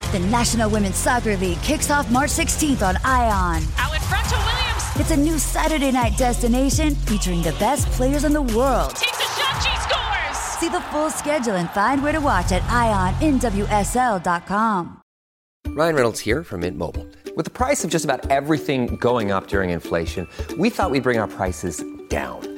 The National Women's Soccer League kicks off March 16th on ION. Out in front to Williams. It's a new Saturday night destination featuring the best players in the world. Takes a shot, she scores. See the full schedule and find where to watch at IONNWSL.com. Ryan Reynolds here from Mint Mobile. With the price of just about everything going up during inflation, we thought we'd bring our prices down.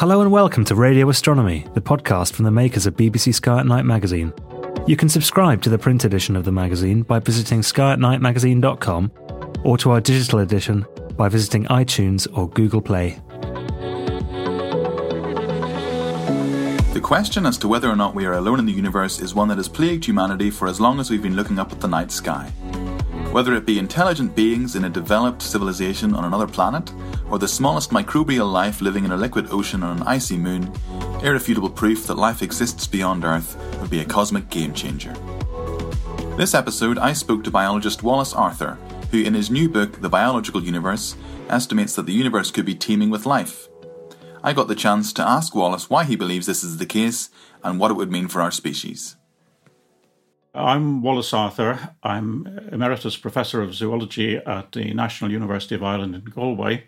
Hello and welcome to Radio Astronomy, the podcast from the makers of BBC Sky at Night magazine. You can subscribe to the print edition of the magazine by visiting skyatnightmagazine.com or to our digital edition by visiting iTunes or Google Play. The question as to whether or not we are alone in the universe is one that has plagued humanity for as long as we've been looking up at the night sky. Whether it be intelligent beings in a developed civilization on another planet, or the smallest microbial life living in a liquid ocean on an icy moon, irrefutable proof that life exists beyond Earth would be a cosmic game changer. This episode, I spoke to biologist Wallace Arthur, who, in his new book, The Biological Universe, estimates that the universe could be teeming with life. I got the chance to ask Wallace why he believes this is the case and what it would mean for our species. I'm Wallace Arthur. I'm Emeritus Professor of Zoology at the National University of Ireland in Galway.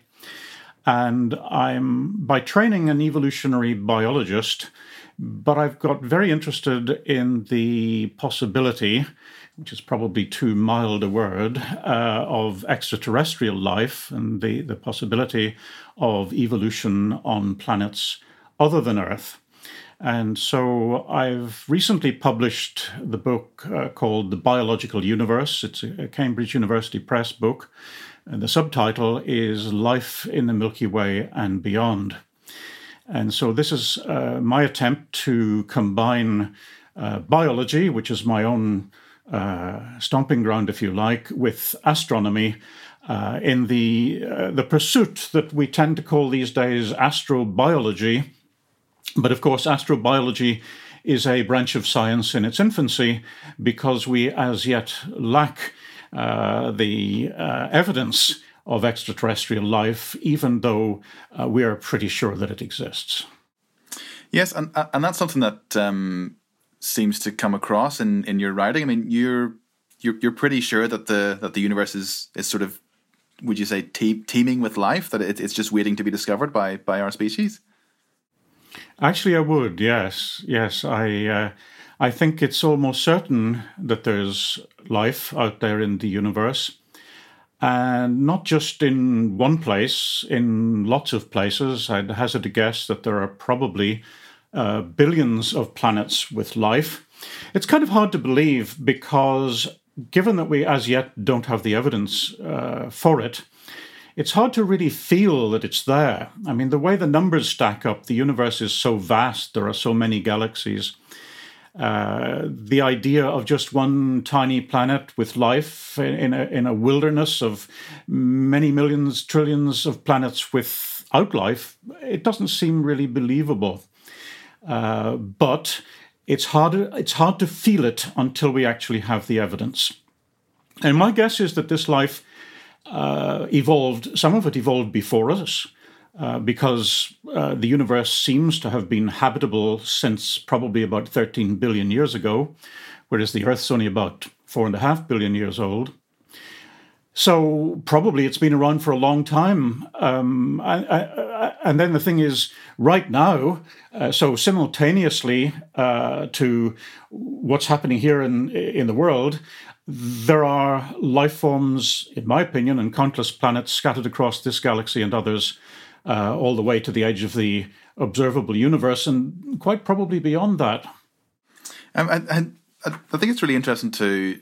And I'm by training an evolutionary biologist, but I've got very interested in the possibility, which is probably too mild a word, uh, of extraterrestrial life and the, the possibility of evolution on planets other than Earth. And so I've recently published the book uh, called The Biological Universe. It's a Cambridge University Press book. And the subtitle is Life in the Milky Way and Beyond. And so this is uh, my attempt to combine uh, biology, which is my own uh, stomping ground, if you like, with astronomy. Uh, in the uh, the pursuit that we tend to call these days astrobiology, but of course, astrobiology is a branch of science in its infancy because we as yet lack uh, the uh, evidence of extraterrestrial life, even though uh, we are pretty sure that it exists. Yes, and and that's something that um, seems to come across in, in your writing. I mean, you're you're you're pretty sure that the that the universe is is sort of would you say te- teeming with life that it, it's just waiting to be discovered by by our species. Actually, I would. Yes, yes. I uh, I think it's almost certain that there's life out there in the universe, and not just in one place. In lots of places, I'd hazard a guess that there are probably uh, billions of planets with life. It's kind of hard to believe because, given that we as yet don't have the evidence uh, for it, it's hard to really feel that it's there. I mean, the way the numbers stack up, the universe is so vast, there are so many galaxies. Uh, the idea of just one tiny planet with life in a, in a wilderness of many millions, trillions of planets without life, it doesn't seem really believable. Uh, but it's hard, it's hard to feel it until we actually have the evidence. And my guess is that this life uh, evolved, some of it evolved before us. Uh, because uh, the universe seems to have been habitable since probably about 13 billion years ago, whereas the Earth's only about four and a half billion years old. So probably it's been around for a long time. Um, I, I, and then the thing is, right now, uh, so simultaneously uh, to what's happening here in in the world, there are life forms, in my opinion, and countless planets scattered across this galaxy and others, uh, all the way to the edge of the observable universe, and quite probably beyond that. Um, and, and I think it's really interesting to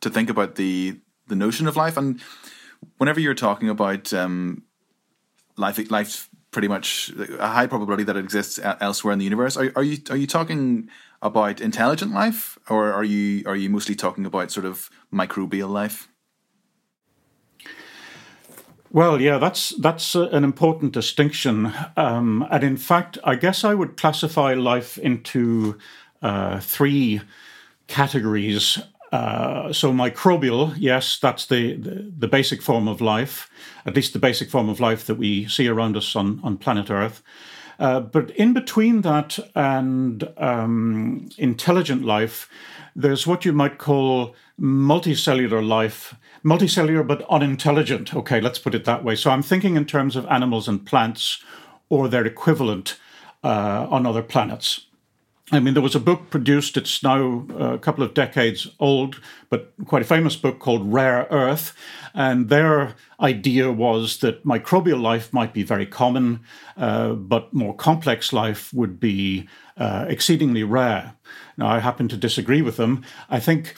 to think about the the notion of life. And whenever you're talking about um, life, life's pretty much a high probability that it exists elsewhere in the universe. Are, are you are you talking about intelligent life, or are you are you mostly talking about sort of microbial life? Well, yeah, that's that's an important distinction, um, and in fact, I guess I would classify life into uh, three categories. Uh, so microbial, yes, that's the, the, the basic form of life, at least the basic form of life that we see around us on on planet Earth. Uh, but in between that and um, intelligent life, there's what you might call multicellular life, multicellular but unintelligent. Okay, let's put it that way. So I'm thinking in terms of animals and plants or their equivalent uh, on other planets. I mean, there was a book produced, it's now a couple of decades old, but quite a famous book called Rare Earth. And their idea was that microbial life might be very common, uh, but more complex life would be uh, exceedingly rare. Now, I happen to disagree with them. I think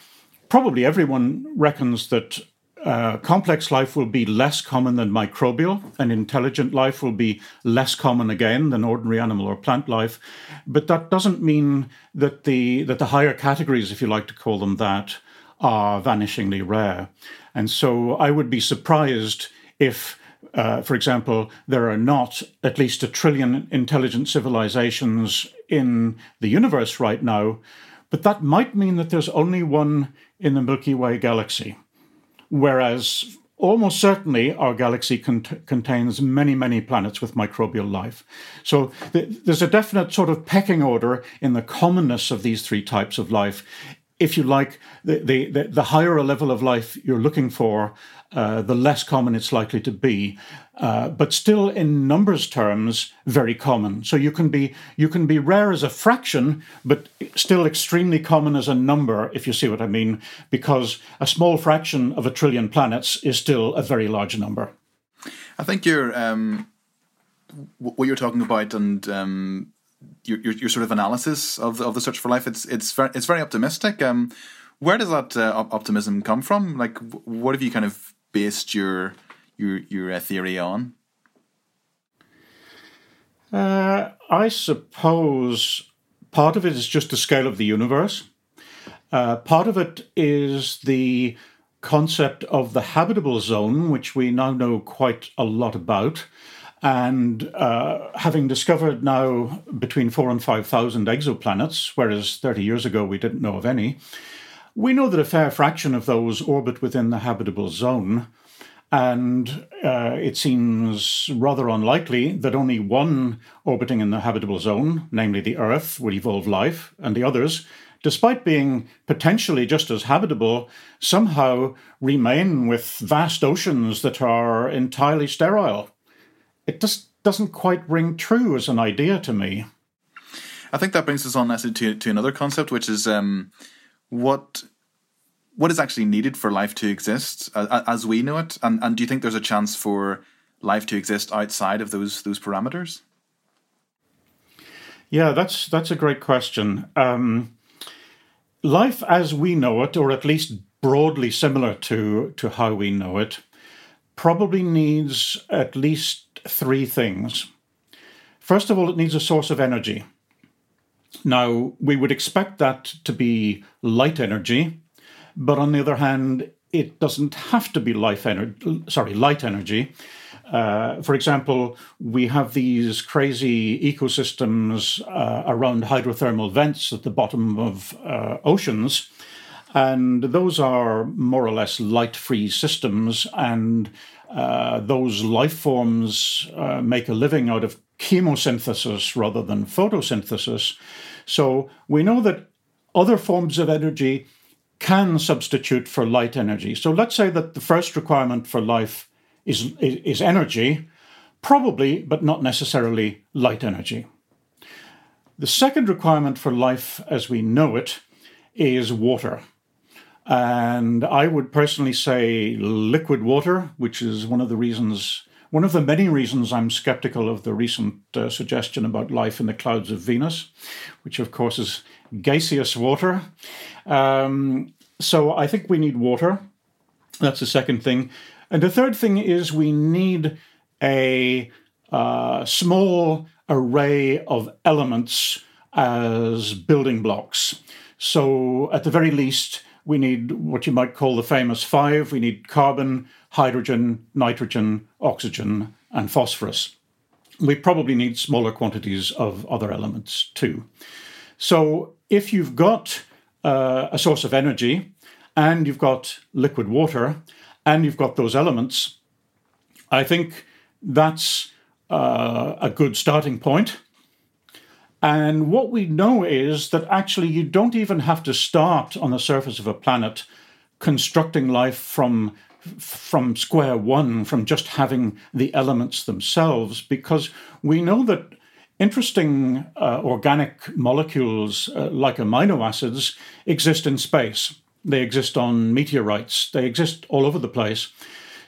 probably everyone reckons that uh, complex life will be less common than microbial, and intelligent life will be less common again than ordinary animal or plant life. But that doesn't mean that the that the higher categories, if you like to call them that, are vanishingly rare. And so I would be surprised if, uh, for example, there are not at least a trillion intelligent civilizations in the universe right now. But that might mean that there's only one in the Milky Way galaxy whereas almost certainly our galaxy cont- contains many, many planets with microbial life. So th- there's a definite sort of pecking order in the commonness of these three types of life. If you like, the, the, the higher a level of life you're looking for, uh, the less common it's likely to be. Uh, but still, in numbers terms, very common. So you can be you can be rare as a fraction, but still extremely common as a number, if you see what I mean. Because a small fraction of a trillion planets is still a very large number. I think you're um, what you're talking about and. Um, your, your, your, sort of analysis of the, of the search for life it's it's very it's very optimistic um where does that uh, optimism come from like what have you kind of based your your your uh, theory on? Uh, I suppose part of it is just the scale of the universe. Uh, part of it is the concept of the habitable zone, which we now know quite a lot about. And uh, having discovered now between four and 5,000 exoplanets, whereas 30 years ago we didn't know of any, we know that a fair fraction of those orbit within the habitable zone. And uh, it seems rather unlikely that only one orbiting in the habitable zone, namely the Earth, would evolve life, and the others, despite being potentially just as habitable, somehow remain with vast oceans that are entirely sterile. It just doesn't quite ring true as an idea to me. I think that brings us on nicely to, to another concept, which is um, what what is actually needed for life to exist uh, as we know it? And and do you think there's a chance for life to exist outside of those those parameters? Yeah, that's that's a great question. Um, life as we know it, or at least broadly similar to to how we know it, probably needs at least three things. First of all, it needs a source of energy. Now, we would expect that to be light energy, but on the other hand, it doesn't have to be life energy. Sorry, light energy. Uh, for example, we have these crazy ecosystems uh, around hydrothermal vents at the bottom of uh, oceans. And those are more or less light free systems, and uh, those life forms uh, make a living out of chemosynthesis rather than photosynthesis. So we know that other forms of energy can substitute for light energy. So let's say that the first requirement for life is, is, is energy, probably, but not necessarily light energy. The second requirement for life as we know it is water. And I would personally say liquid water, which is one of the reasons, one of the many reasons I'm skeptical of the recent uh, suggestion about life in the clouds of Venus, which of course is gaseous water. Um, so I think we need water. That's the second thing. And the third thing is we need a uh, small array of elements as building blocks. So, at the very least, we need what you might call the famous five. We need carbon, hydrogen, nitrogen, oxygen, and phosphorus. We probably need smaller quantities of other elements too. So, if you've got uh, a source of energy and you've got liquid water and you've got those elements, I think that's uh, a good starting point. And what we know is that actually you don't even have to start on the surface of a planet constructing life from from square one, from just having the elements themselves, because we know that interesting uh, organic molecules uh, like amino acids exist in space. They exist on meteorites. They exist all over the place.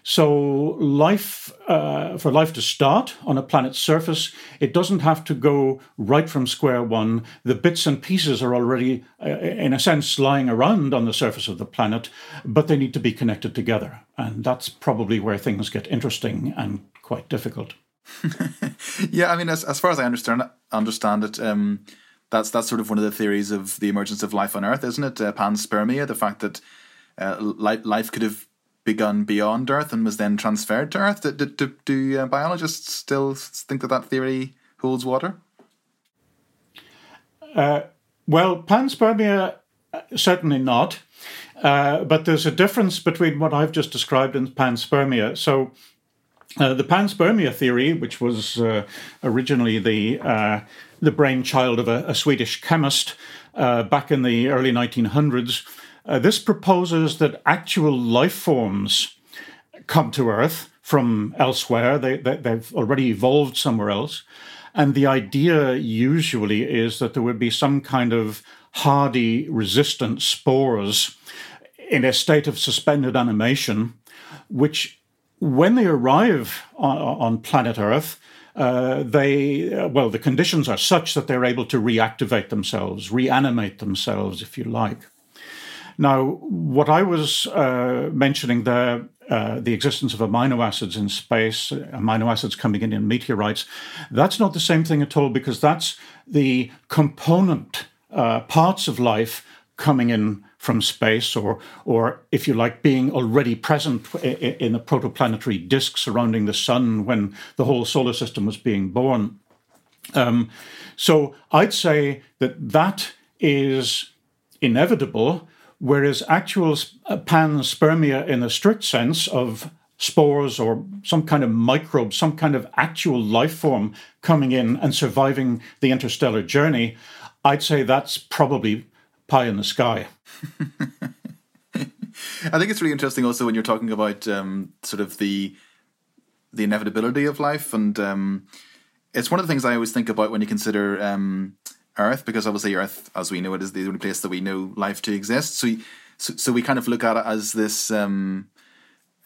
So, life uh, for life to start on a planet's surface, it doesn't have to go right from square one. The bits and pieces are already, uh, in a sense, lying around on the surface of the planet, but they need to be connected together, and that's probably where things get interesting and quite difficult. yeah, I mean, as as far as I understand understand it. Um, that's that's sort of one of the theories of the emergence of life on Earth, isn't it? Uh, panspermia, the fact that uh, life could have begun beyond Earth and was then transferred to Earth. Do, do, do uh, biologists still think that that theory holds water? Uh, well, panspermia, uh, certainly not. Uh, but there's a difference between what I've just described and panspermia. So, uh, the panspermia theory, which was uh, originally the the brainchild of a, a Swedish chemist back in the early 1900s, uh, this proposes that actual life forms come to Earth from elsewhere. They, they, they've already evolved somewhere else. And the idea usually is that there would be some kind of hardy, resistant spores in a state of suspended animation, which, when they arrive on, on planet Earth, uh, they uh, well the conditions are such that they're able to reactivate themselves reanimate themselves if you like now, what I was uh, mentioning there, uh, the existence of amino acids in space, amino acids coming in in meteorites, that's not the same thing at all because that's the component uh, parts of life coming in from space, or, or if you like, being already present in a protoplanetary disk surrounding the sun when the whole solar system was being born. Um, so I'd say that that is inevitable whereas actual uh, panspermia in a strict sense of spores or some kind of microbe, some kind of actual life form coming in and surviving the interstellar journey, I'd say that's probably pie in the sky. I think it's really interesting also when you're talking about um, sort of the the inevitability of life, and um, it's one of the things I always think about when you consider um, Earth because obviously Earth, as we know it, is the only place that we know life to exist. So, so, so we kind of look at it as this um,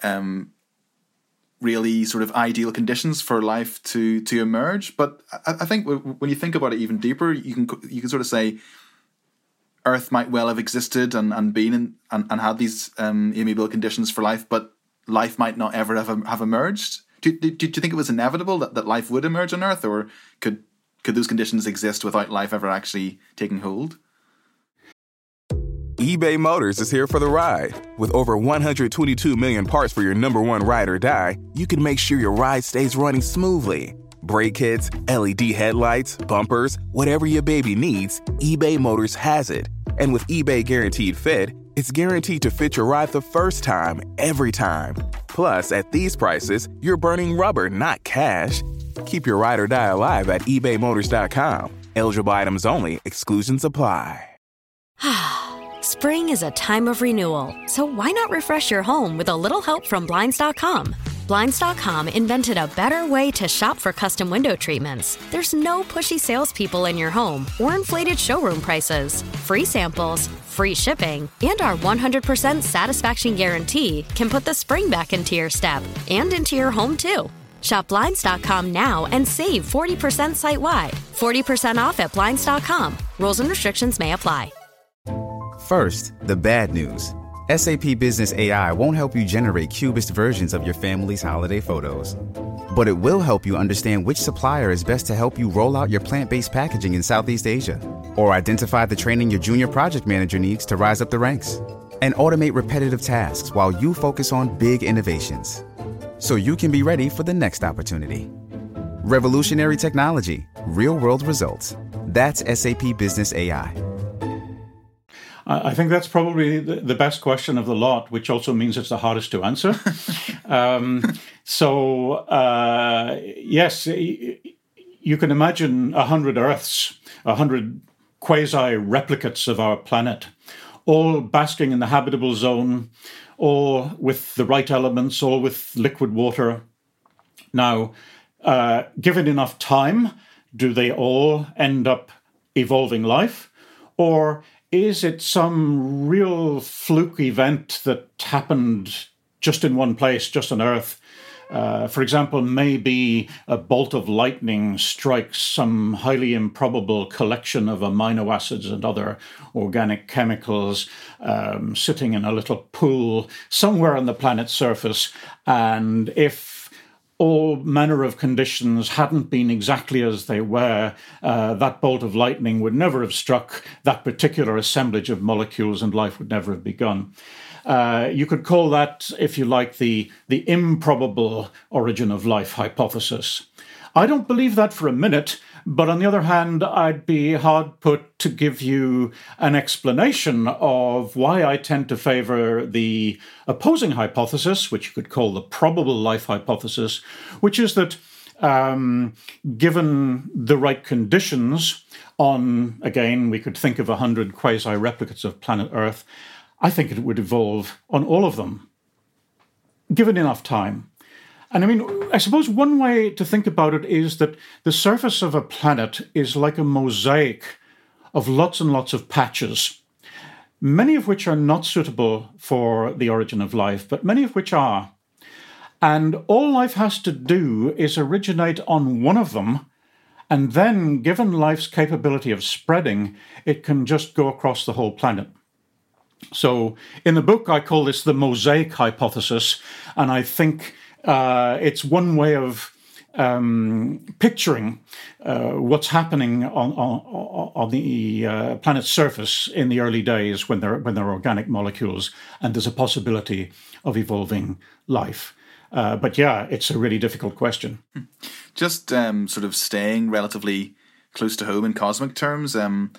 um, really sort of ideal conditions for life to to emerge. But I, I think when you think about it even deeper, you can you can sort of say Earth might well have existed and, and been in, and, and had these um, amiable conditions for life, but life might not ever have have emerged. Do, do, do you think it was inevitable that, that life would emerge on Earth, or could could those conditions exist without life ever actually taking hold? eBay Motors is here for the ride. With over 122 million parts for your number one ride or die, you can make sure your ride stays running smoothly. Brake kits, LED headlights, bumpers, whatever your baby needs, eBay Motors has it. And with eBay Guaranteed Fit, It's guaranteed to fit your ride the first time, every time. Plus, at these prices, you're burning rubber, not cash. Keep your ride or die alive at ebaymotors.com. Eligible items only, exclusions apply. Spring is a time of renewal, so why not refresh your home with a little help from Blinds.com? Blinds.com invented a better way to shop for custom window treatments. There's no pushy salespeople in your home or inflated showroom prices. Free samples, free shipping, and our 100% satisfaction guarantee can put the spring back into your step and into your home too. Shop Blinds.com now and save 40% site wide. 40% off at Blinds.com. Rules and restrictions may apply. First, the bad news. SAP Business AI won't help you generate cubist versions of your family's holiday photos. But it will help you understand which supplier is best to help you roll out your plant based packaging in Southeast Asia, or identify the training your junior project manager needs to rise up the ranks, and automate repetitive tasks while you focus on big innovations. So you can be ready for the next opportunity. Revolutionary technology, real world results. That's SAP Business AI. I think that's probably the best question of the lot, which also means it's the hardest to answer. um, so, uh, yes, you can imagine a hundred Earths, a hundred quasi replicates of our planet, all basking in the habitable zone, all with the right elements, or with liquid water. Now, uh, given enough time, do they all end up evolving life? Or is it some real fluke event that happened just in one place, just on Earth? Uh, for example, maybe a bolt of lightning strikes some highly improbable collection of amino acids and other organic chemicals um, sitting in a little pool somewhere on the planet's surface. And if all manner of conditions hadn't been exactly as they were, uh, that bolt of lightning would never have struck that particular assemblage of molecules and life would never have begun. Uh, you could call that, if you like, the, the improbable origin of life hypothesis. I don't believe that for a minute, but on the other hand, I'd be hard put to give you an explanation of why I tend to favor the opposing hypothesis, which you could call the probable life hypothesis, which is that um, given the right conditions, on again, we could think of a hundred quasi replicates of planet Earth, I think it would evolve on all of them, given enough time. And I mean, I suppose one way to think about it is that the surface of a planet is like a mosaic of lots and lots of patches, many of which are not suitable for the origin of life, but many of which are. And all life has to do is originate on one of them, and then, given life's capability of spreading, it can just go across the whole planet. So, in the book, I call this the mosaic hypothesis, and I think uh, it's one way of um, picturing uh, what's happening on on, on the uh, planet's surface in the early days when there when there are organic molecules and there's a possibility of evolving life. Uh, but yeah, it's a really difficult question. Just um, sort of staying relatively close to home in cosmic terms. Um,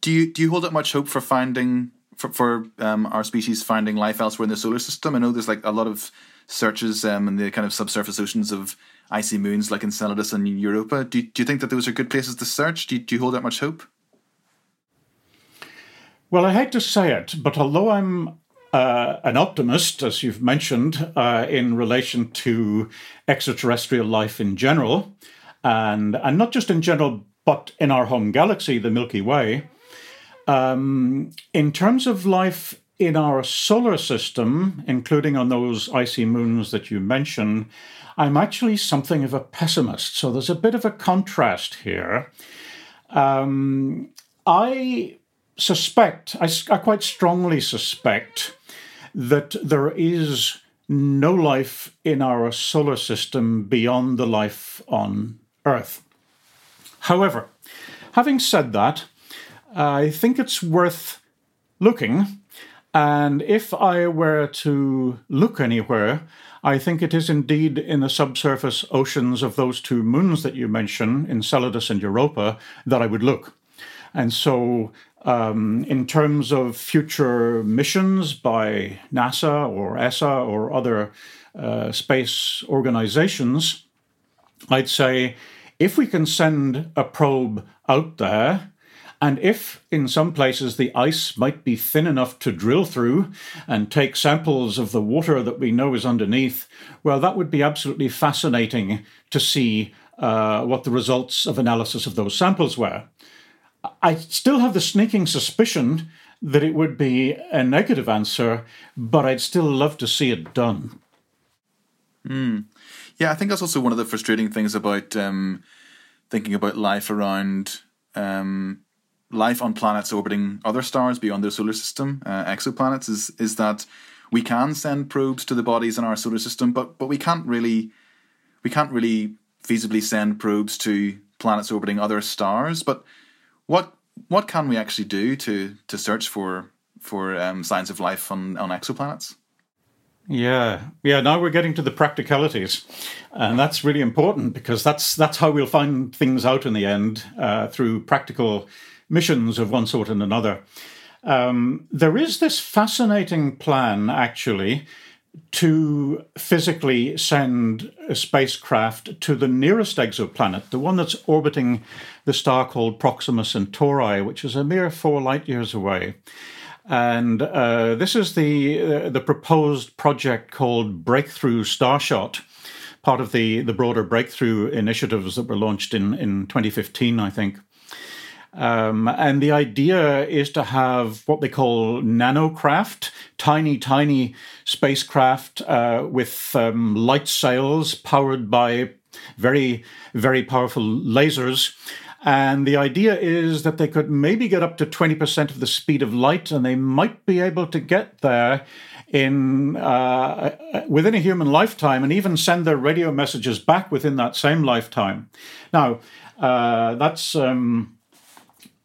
do you do you hold out much hope for finding for, for um, our species finding life elsewhere in the solar system? I know there's like a lot of searches um, in the kind of subsurface oceans of icy moons like Enceladus and Europa. Do, do you think that those are good places to search? Do you, do you hold out much hope? Well, I hate to say it, but although I'm uh, an optimist, as you've mentioned, uh, in relation to extraterrestrial life in general, and and not just in general, but in our home galaxy, the Milky Way. Um, in terms of life in our solar system, including on those icy moons that you mentioned, I'm actually something of a pessimist. So there's a bit of a contrast here. Um, I suspect, I, I quite strongly suspect, that there is no life in our solar system beyond the life on Earth. However, having said that, I think it's worth looking and if I were to look anywhere, I think it is indeed in the subsurface oceans of those two moons that you mention, Enceladus and Europa, that I would look. And so um, in terms of future missions by NASA or ESA or other uh, space organizations, I'd say if we can send a probe out there, and if in some places the ice might be thin enough to drill through and take samples of the water that we know is underneath, well, that would be absolutely fascinating to see uh, what the results of analysis of those samples were. I still have the sneaking suspicion that it would be a negative answer, but I'd still love to see it done. Mm. Yeah, I think that's also one of the frustrating things about um, thinking about life around um, life on planets orbiting other stars beyond their solar system, uh, exoplanets, is is that we can send probes to the bodies in our solar system, but but we can't really we can't really feasibly send probes to planets orbiting other stars. But what what can we actually do to to search for for um, signs of life on on exoplanets? Yeah, yeah. Now we're getting to the practicalities, and that's really important because that's that's how we'll find things out in the end uh, through practical missions of one sort and another. Um, there is this fascinating plan, actually, to physically send a spacecraft to the nearest exoplanet, the one that's orbiting the star called Proxima Centauri, which is a mere four light years away. And uh, this is the uh, the proposed project called Breakthrough Starshot, part of the the broader breakthrough initiatives that were launched in in 2015, I think. Um, and the idea is to have what they call nanocraft, tiny, tiny spacecraft uh, with um, light sails powered by very, very powerful lasers. And the idea is that they could maybe get up to 20% of the speed of light, and they might be able to get there in uh, within a human lifetime and even send their radio messages back within that same lifetime. Now, uh, that's. Um,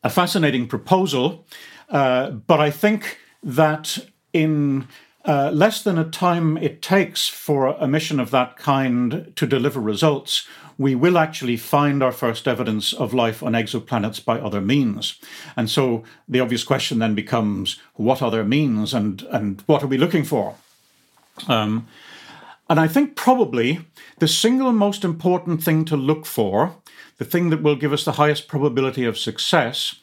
a fascinating proposal, uh, but I think that in uh, less than a time it takes for a mission of that kind to deliver results, we will actually find our first evidence of life on exoplanets by other means. And so the obvious question then becomes what other means and, and what are we looking for? Um, and I think probably the single most important thing to look for the thing that will give us the highest probability of success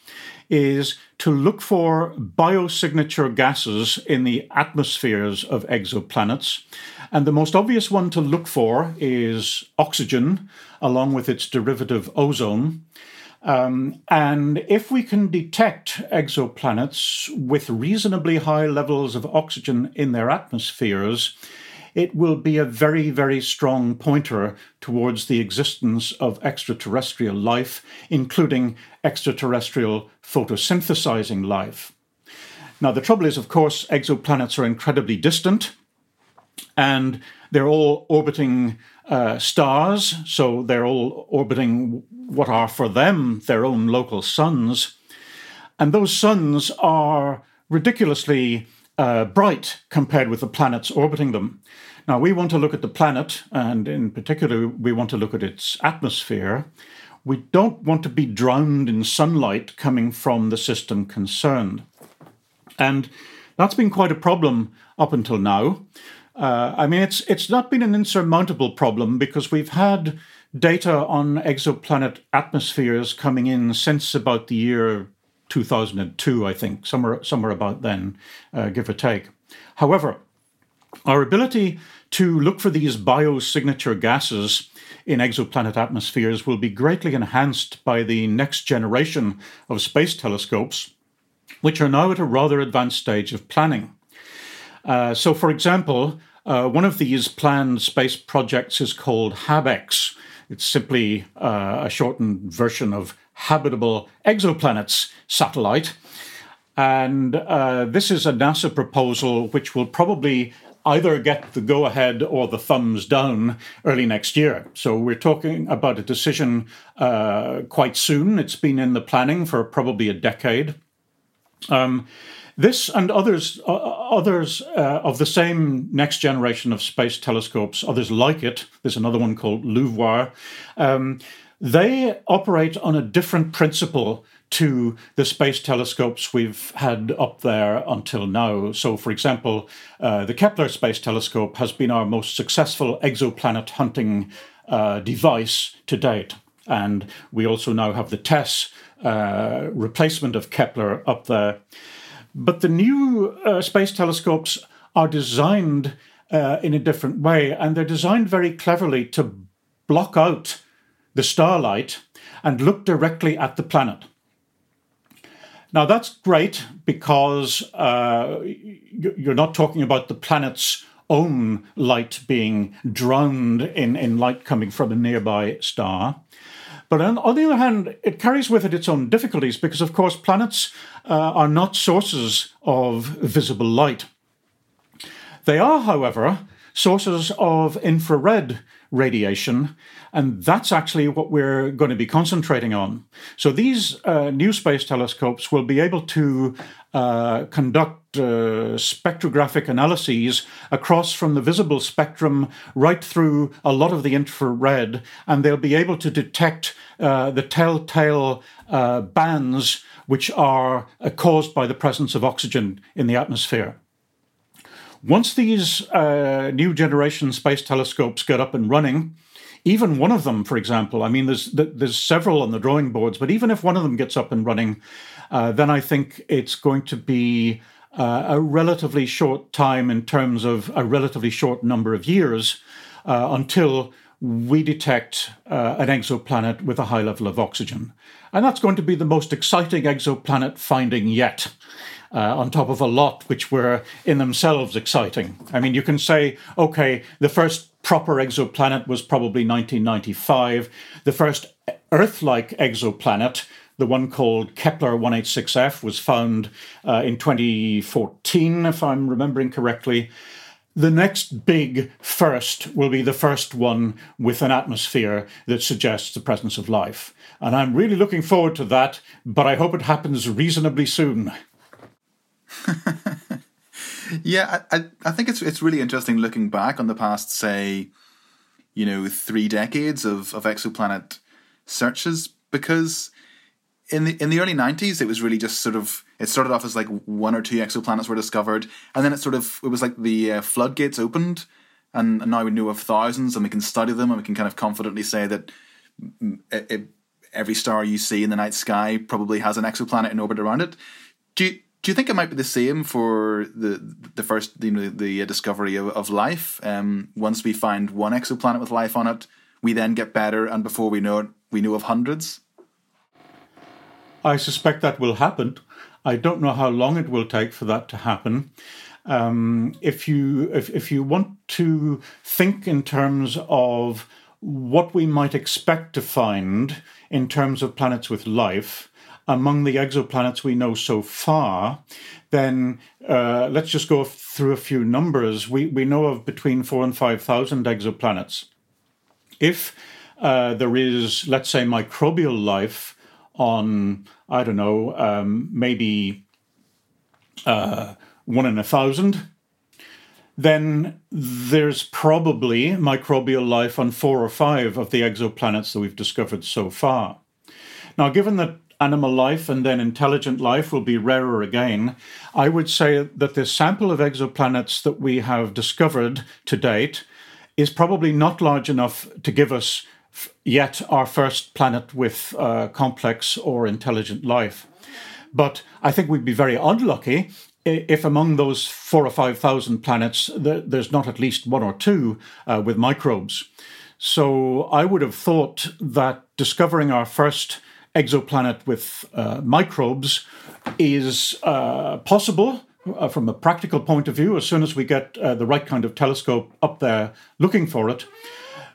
is to look for biosignature gases in the atmospheres of exoplanets. And the most obvious one to look for is oxygen, along with its derivative ozone. Um, and if we can detect exoplanets with reasonably high levels of oxygen in their atmospheres, it will be a very, very strong pointer towards the existence of extraterrestrial life, including extraterrestrial photosynthesizing life. Now, the trouble is, of course, exoplanets are incredibly distant and they're all orbiting uh, stars, so they're all orbiting what are for them their own local suns. And those suns are ridiculously uh, bright compared with the planets orbiting them. Now, we want to look at the planet, and in particular, we want to look at its atmosphere. We don't want to be drowned in sunlight coming from the system concerned. And that's been quite a problem up until now. Uh, I mean, it's it's not been an insurmountable problem because we've had data on exoplanet atmospheres coming in since about the year 2002, I think, somewhere, somewhere about then, uh, give or take. However, our ability to look for these biosignature gases in exoplanet atmospheres will be greatly enhanced by the next generation of space telescopes, which are now at a rather advanced stage of planning. Uh, so, for example, uh, one of these planned space projects is called HabEx. It's simply uh, a shortened version of Habitable Exoplanets satellite. And uh, this is a NASA proposal which will probably either get the go ahead or the thumbs down early next year. So we're talking about a decision uh, quite soon. It's been in the planning for probably a decade. Um, this and others, uh, others uh, of the same next generation of space telescopes, others like it. There's another one called LUVOIR. Um, they operate on a different principle to the space telescopes we've had up there until now. So, for example, uh, the Kepler Space Telescope has been our most successful exoplanet hunting uh, device to date. And we also now have the TESS uh, replacement of Kepler up there. But the new uh, space telescopes are designed uh, in a different way, and they're designed very cleverly to block out the starlight and look directly at the planet. Now, that's great because uh, you're not talking about the planet's own light being drowned in, in light coming from a nearby star. But on, on, the other hand, it carries with it its own difficulties because, of course, planets uh, are not sources of visible light. They are, however, sources of infrared radiation, and that's actually what we're going to be concentrating on. So these uh, new space telescopes will be able to uh, conduct uh, spectrographic analyses across from the visible spectrum right through a lot of the infrared, and they'll be able to detect uh, the telltale uh, bands which are uh, caused by the presence of oxygen in the atmosphere. Once these uh, new generation space telescopes get up and running, even one of them, for example, I mean, there's there's several on the drawing boards, but even if one of them gets up and running, uh, then I think it's going to be uh, a relatively short time in terms of a relatively short number of years uh, until we detect uh, an exoplanet with a high level of oxygen. And that's going to be the most exciting exoplanet finding yet uh, on top of a lot which were in themselves exciting. I mean, you can say, okay, the first proper exoplanet was probably 1995. The first Earth like exoplanet, the one called Kepler 186f, was found uh, in 2014, if I'm remembering correctly. The next big first will be the first one with an atmosphere that suggests the presence of life. And I'm really looking forward to that, but I hope it happens reasonably soon. yeah, I, I think it's it's really interesting looking back on the past, say, you know, three decades of, of exoplanet searches because in the in the early nineties it was really just sort of it started off as like one or two exoplanets were discovered and then it sort of it was like the uh, floodgates opened and, and, now we know of thousands and we can study them and we can kind of confidently say that it, it, every star you see in the night sky probably has an exoplanet in orbit around it. Do you, do you think it might be the same for the the first you know the discovery of, of life? Um, once we find one exoplanet with life on it, we then get better, and before we know it, we know of hundreds. I suspect that will happen. I don't know how long it will take for that to happen. Um, if you if, if you want to think in terms of what we might expect to find in terms of planets with life, among the exoplanets we know so far, then uh, let's just go through a few numbers. We, we know of between four and 5,000 exoplanets. If uh, there is, let's say, microbial life on, I don't know, um, maybe uh, one in a thousand, then there's probably microbial life on four or five of the exoplanets that we've discovered so far. Now, given that animal life and then intelligent life will be rarer again. I would say that the sample of exoplanets that we have discovered to date is probably not large enough to give us yet our first planet with uh, complex or intelligent life. But I think we'd be very unlucky if among those four or five thousand planets, there's not at least one or two uh, with microbes. So I would have thought that discovering our first exoplanet with uh, microbes is uh, possible uh, from a practical point of view as soon as we get uh, the right kind of telescope up there looking for it.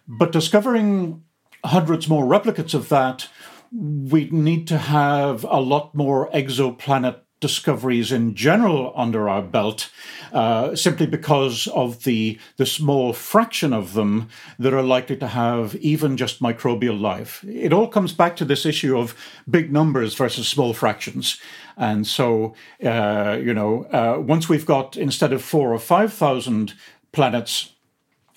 But discovering hundreds more replicates of that, we need to have a lot more exoplanet discoveries in general under our belt, uh, simply because of the, the small fraction of them that are likely to have even just microbial life. It all comes back to this issue of big numbers versus small fractions. And so, uh, you know, uh, once we've got, instead of four or 5,000 planets,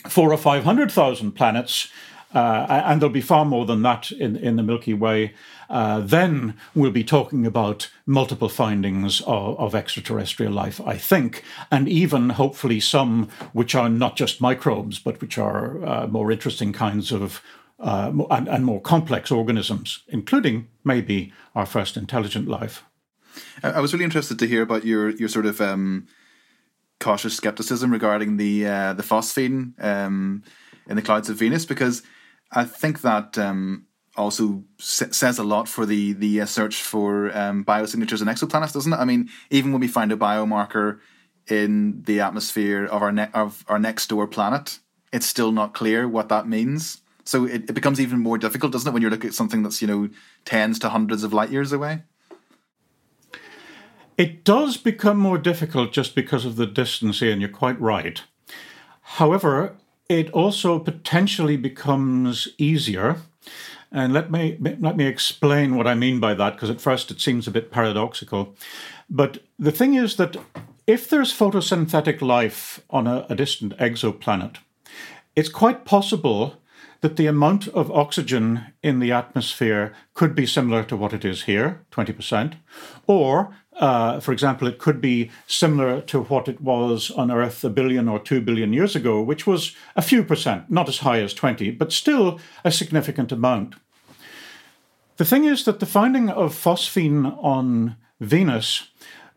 four or 500,000 planets, uh, and there'll be far more than that in, in the Milky Way, uh, then we'll be talking about multiple findings of, of, extraterrestrial life, I think, and even hopefully some which are not just microbes, but which are uh, more interesting kinds of uh, and, and, more complex organisms, including maybe our first intelligent life. I was really interested to hear about your your sort of um, cautious skepticism regarding the uh, the phosphine um, in the clouds of Venus because I think that um, also says a lot for the the uh, search for um, biosignatures in exoplanets, doesn't it? I mean, even when we find a biomarker in the atmosphere of our ne- of our next door planet, it's still not clear what that means. So it, it becomes even more difficult, doesn't it, when you're looking at something that's you know tens to hundreds of light years away? It does become more difficult just because of the distance here, and you're quite right. However, it also potentially becomes easier. And let me let me explain what I mean by that, because at first it seems a bit paradoxical. But the thing is that if there's photosynthetic life on a, a distant exoplanet, it's quite possible that the amount of oxygen in the atmosphere could be similar to what it is here, 20%, or uh, for example, it could be similar to what it was on Earth a billion or two billion years ago, which was a few percent, not as high as 20, but still a significant amount. The thing is that the finding of phosphine on Venus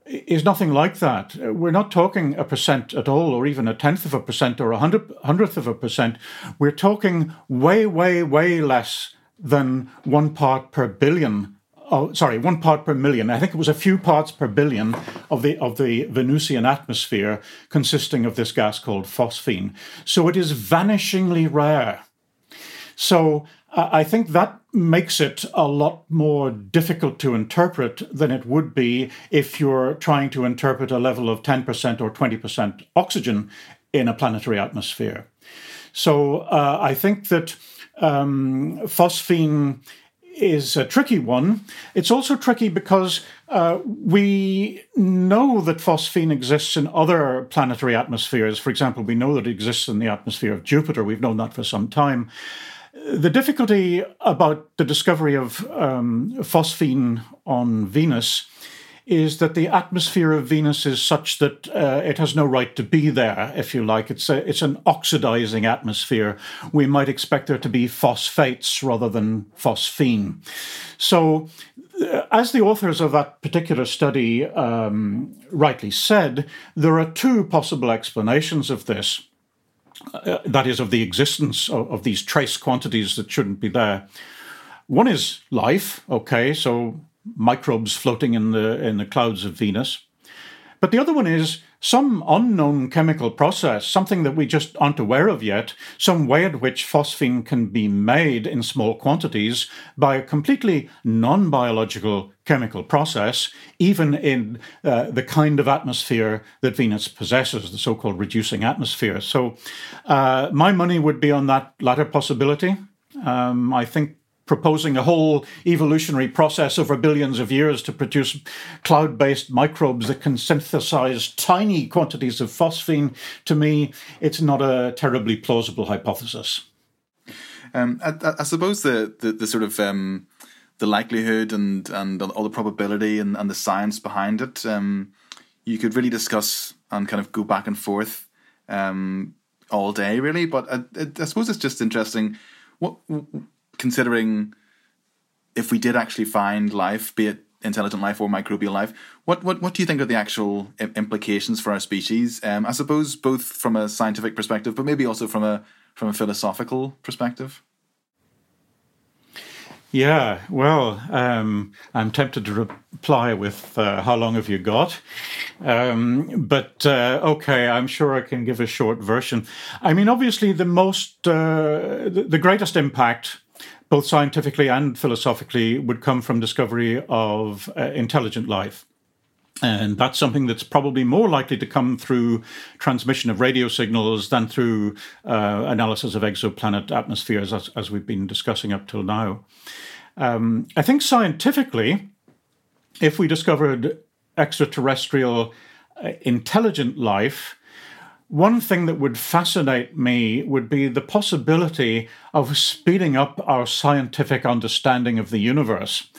is nothing like that. We're not talking a percent at all, or even a tenth of a percent, or a hundred, hundredth of a percent. We're talking way, way, way less than one part per billion oh, sorry, one part per million. I think it was a few parts per billion of the of the Venusian atmosphere consisting of this gas called phosphine. So it is vanishingly rare. So uh, I think that makes it a lot more difficult to interpret than it would be if you're trying to interpret a level of 10% or 20% oxygen in a planetary atmosphere. So uh, I think that um, phosphine is a tricky one. It's also tricky because uh, we know that phosphine exists in other planetary atmospheres. For example, we know that it exists in the atmosphere of Jupiter. We've known that for some time. The difficulty about the discovery of um, phosphine on Venus is that the atmosphere of Venus is such that uh, it has no right to be there, if you like. It's, a, it's an oxidizing atmosphere. We might expect there to be phosphates rather than phosphine. So, uh, as the authors of that particular study um, rightly said, there are two possible explanations of this. Uh, that is, of the existence of, of these trace quantities that shouldn't be there. One is life, okay, so microbes floating in the in the clouds of Venus. But the other one is some unknown chemical process, something that we just aren't aware of yet, some way in which phosphine can be made in small quantities by a completely non biological chemical process, even in uh, the kind of atmosphere that Venus possesses, the so called reducing atmosphere. So, uh, my money would be on that latter possibility. Um, I think proposing a whole evolutionary process over billions of years to produce cloud based microbes that can synthesize tiny quantities of phosphine, to me, it's not a terribly plausible hypothesis. Um, I, I, suppose the, the, the sort of um, the likelihood and, and all the probability and, and the science behind it, um, you could really discuss and kind of go back and forth um, all day, really. But I, I, suppose it's just interesting. What considering if we did actually find life, be it intelligent life or microbial life, what what what do you think are the actual implications for our species? Um, I suppose both from a scientific perspective, but maybe also from a from a philosophical perspective. Yeah, well, um, I'm tempted to reply with uh, "How long have you got?" Um, but uh, okay, I'm sure I can give a short version. I mean, obviously, the most, uh, the, the greatest impact both scientifically and philosophically, would come from discovery of uh, intelligent life. And that's something that's probably more likely to come through transmission of radio signals than through uh, analysis of exoplanet atmospheres, as, as, we've been discussing up till now. Um, I think scientifically, if we discovered extraterrestrial uh, intelligent life, one thing that would fascinate me would be the possibility of speeding up our scientific understanding of the universe.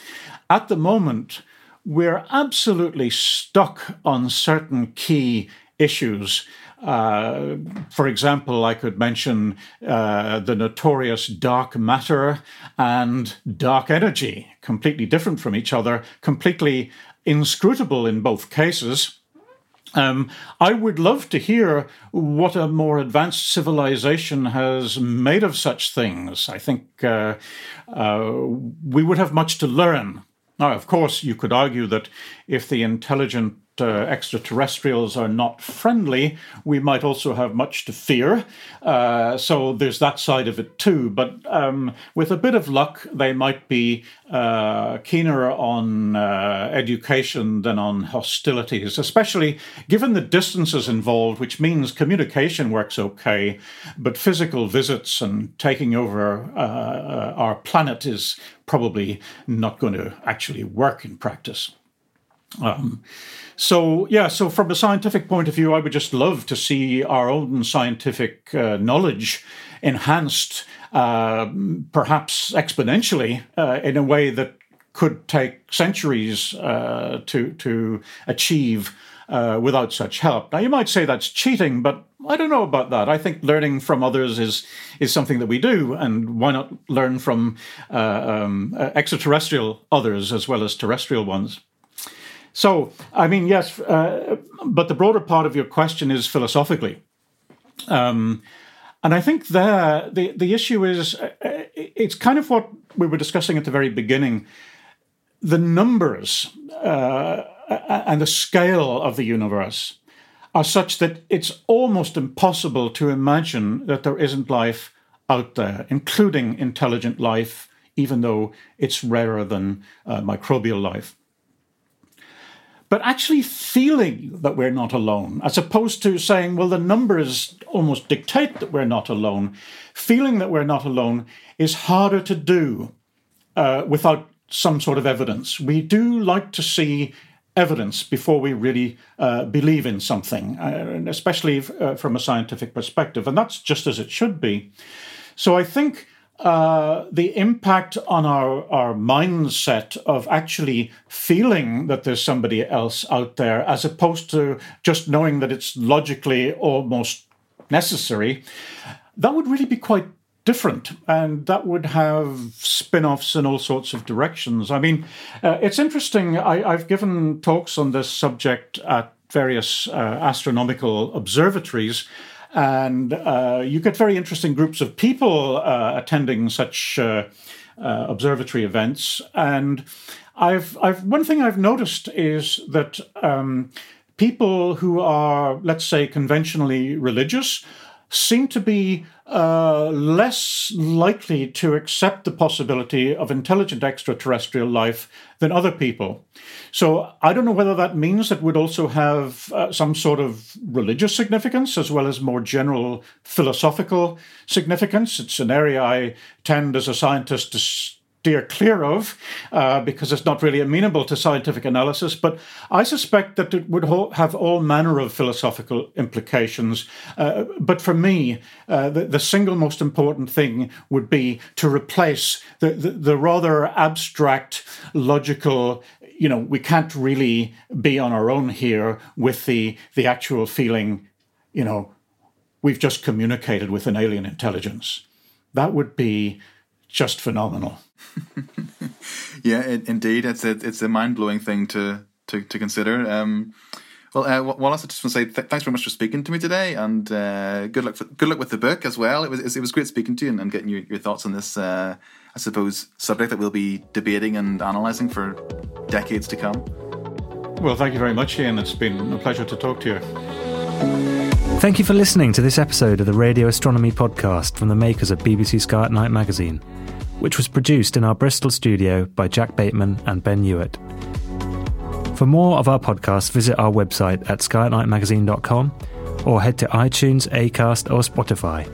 At the moment, we're absolutely stuck on certain key issues. Uh, for example, I could mention uh, the notorious dark matter and dark energy, completely different from each other, completely inscrutable in both cases. Um, I would love to hear what a more advanced civilization has made of such things. I think uh, uh, we would have much to learn. Now, of course, you could argue that if the intelligent uh, extraterrestrials are not friendly, we might also have much to fear. Uh, so there's that side of it too. But um, with a bit of luck, they might be uh, keener on uh, education than on hostilities, especially given the distances involved, which means communication works okay, but physical visits and taking over uh, uh, our planet is probably not going to actually work in practice. Um, so, yeah, so from a scientific point of view, I would just love to see our own scientific uh, knowledge enhanced, uh, perhaps exponentially, uh, in a way that could take centuries uh, to, to achieve. Uh, without such help. Now, you might say that's cheating, but I don't know about that. I think learning from others is is something that we do, and why not learn from uh, um, extraterrestrial others as well as terrestrial ones? So, I mean, yes, uh, but the broader part of your question is philosophically. Um, and I think there, the, the issue is uh, it's kind of what we were discussing at the very beginning. The numbers uh, and the scale of the universe are such that it's almost impossible to imagine that there isn't life out there, including intelligent life, even though it's rarer than uh, microbial life but actually feeling that we're not alone, as opposed to saying, well, the numbers almost dictate that we're not alone. Feeling that we're not alone is harder to do uh, without some sort of evidence. We do like to see evidence before we really uh, believe in something, uh, especially uh, from a scientific perspective. And that's just as it should be. So I think uh, the impact on our, our mindset of actually feeling that there's somebody else out there, as opposed to just knowing that it's logically almost necessary, that would really be quite different and that would have spin offs in all sorts of directions. I mean, uh, it's interesting. I, have given talks on this subject at various uh, astronomical observatories. And uh, you get very interesting groups of people uh, attending such uh, uh, observatory events. And I've, I've one thing I've noticed is that um, people who are, let's say, conventionally religious seem to be uh, less likely to accept the possibility of intelligent extraterrestrial life than other people. So I don't know whether that means that would also have uh, some sort of religious significance as well as more general philosophical significance. It's an area I tend as a scientist to steer clear of uh, because it's not really amenable to scientific analysis. But I suspect that it would have all manner of philosophical implications. Uh, but for me, uh, the, the, single most important thing would be to replace the, the, the rather abstract, logical, you know, we can't really be on our own here with the, the actual feeling, you know, we've just communicated with an alien intelligence. That would be just phenomenal. yeah, it, indeed, it's a it's a mind blowing thing to to to consider. Um, well, uh, Wallace, I just want to say th- thanks very much for speaking to me today, and uh, good luck for, good luck with the book as well. It was it was great speaking to you and, and getting your, your thoughts on this. Uh, I suppose subject that we'll be debating and analysing for decades to come. Well, thank you very much, Ian. It's been a pleasure to talk to you. Thank you for listening to this episode of the Radio Astronomy Podcast from the makers of BBC Sky at Night magazine which was produced in our Bristol studio by Jack Bateman and Ben Hewitt. For more of our podcasts, visit our website at skyatnightmagazine.com or head to iTunes, Acast, or Spotify.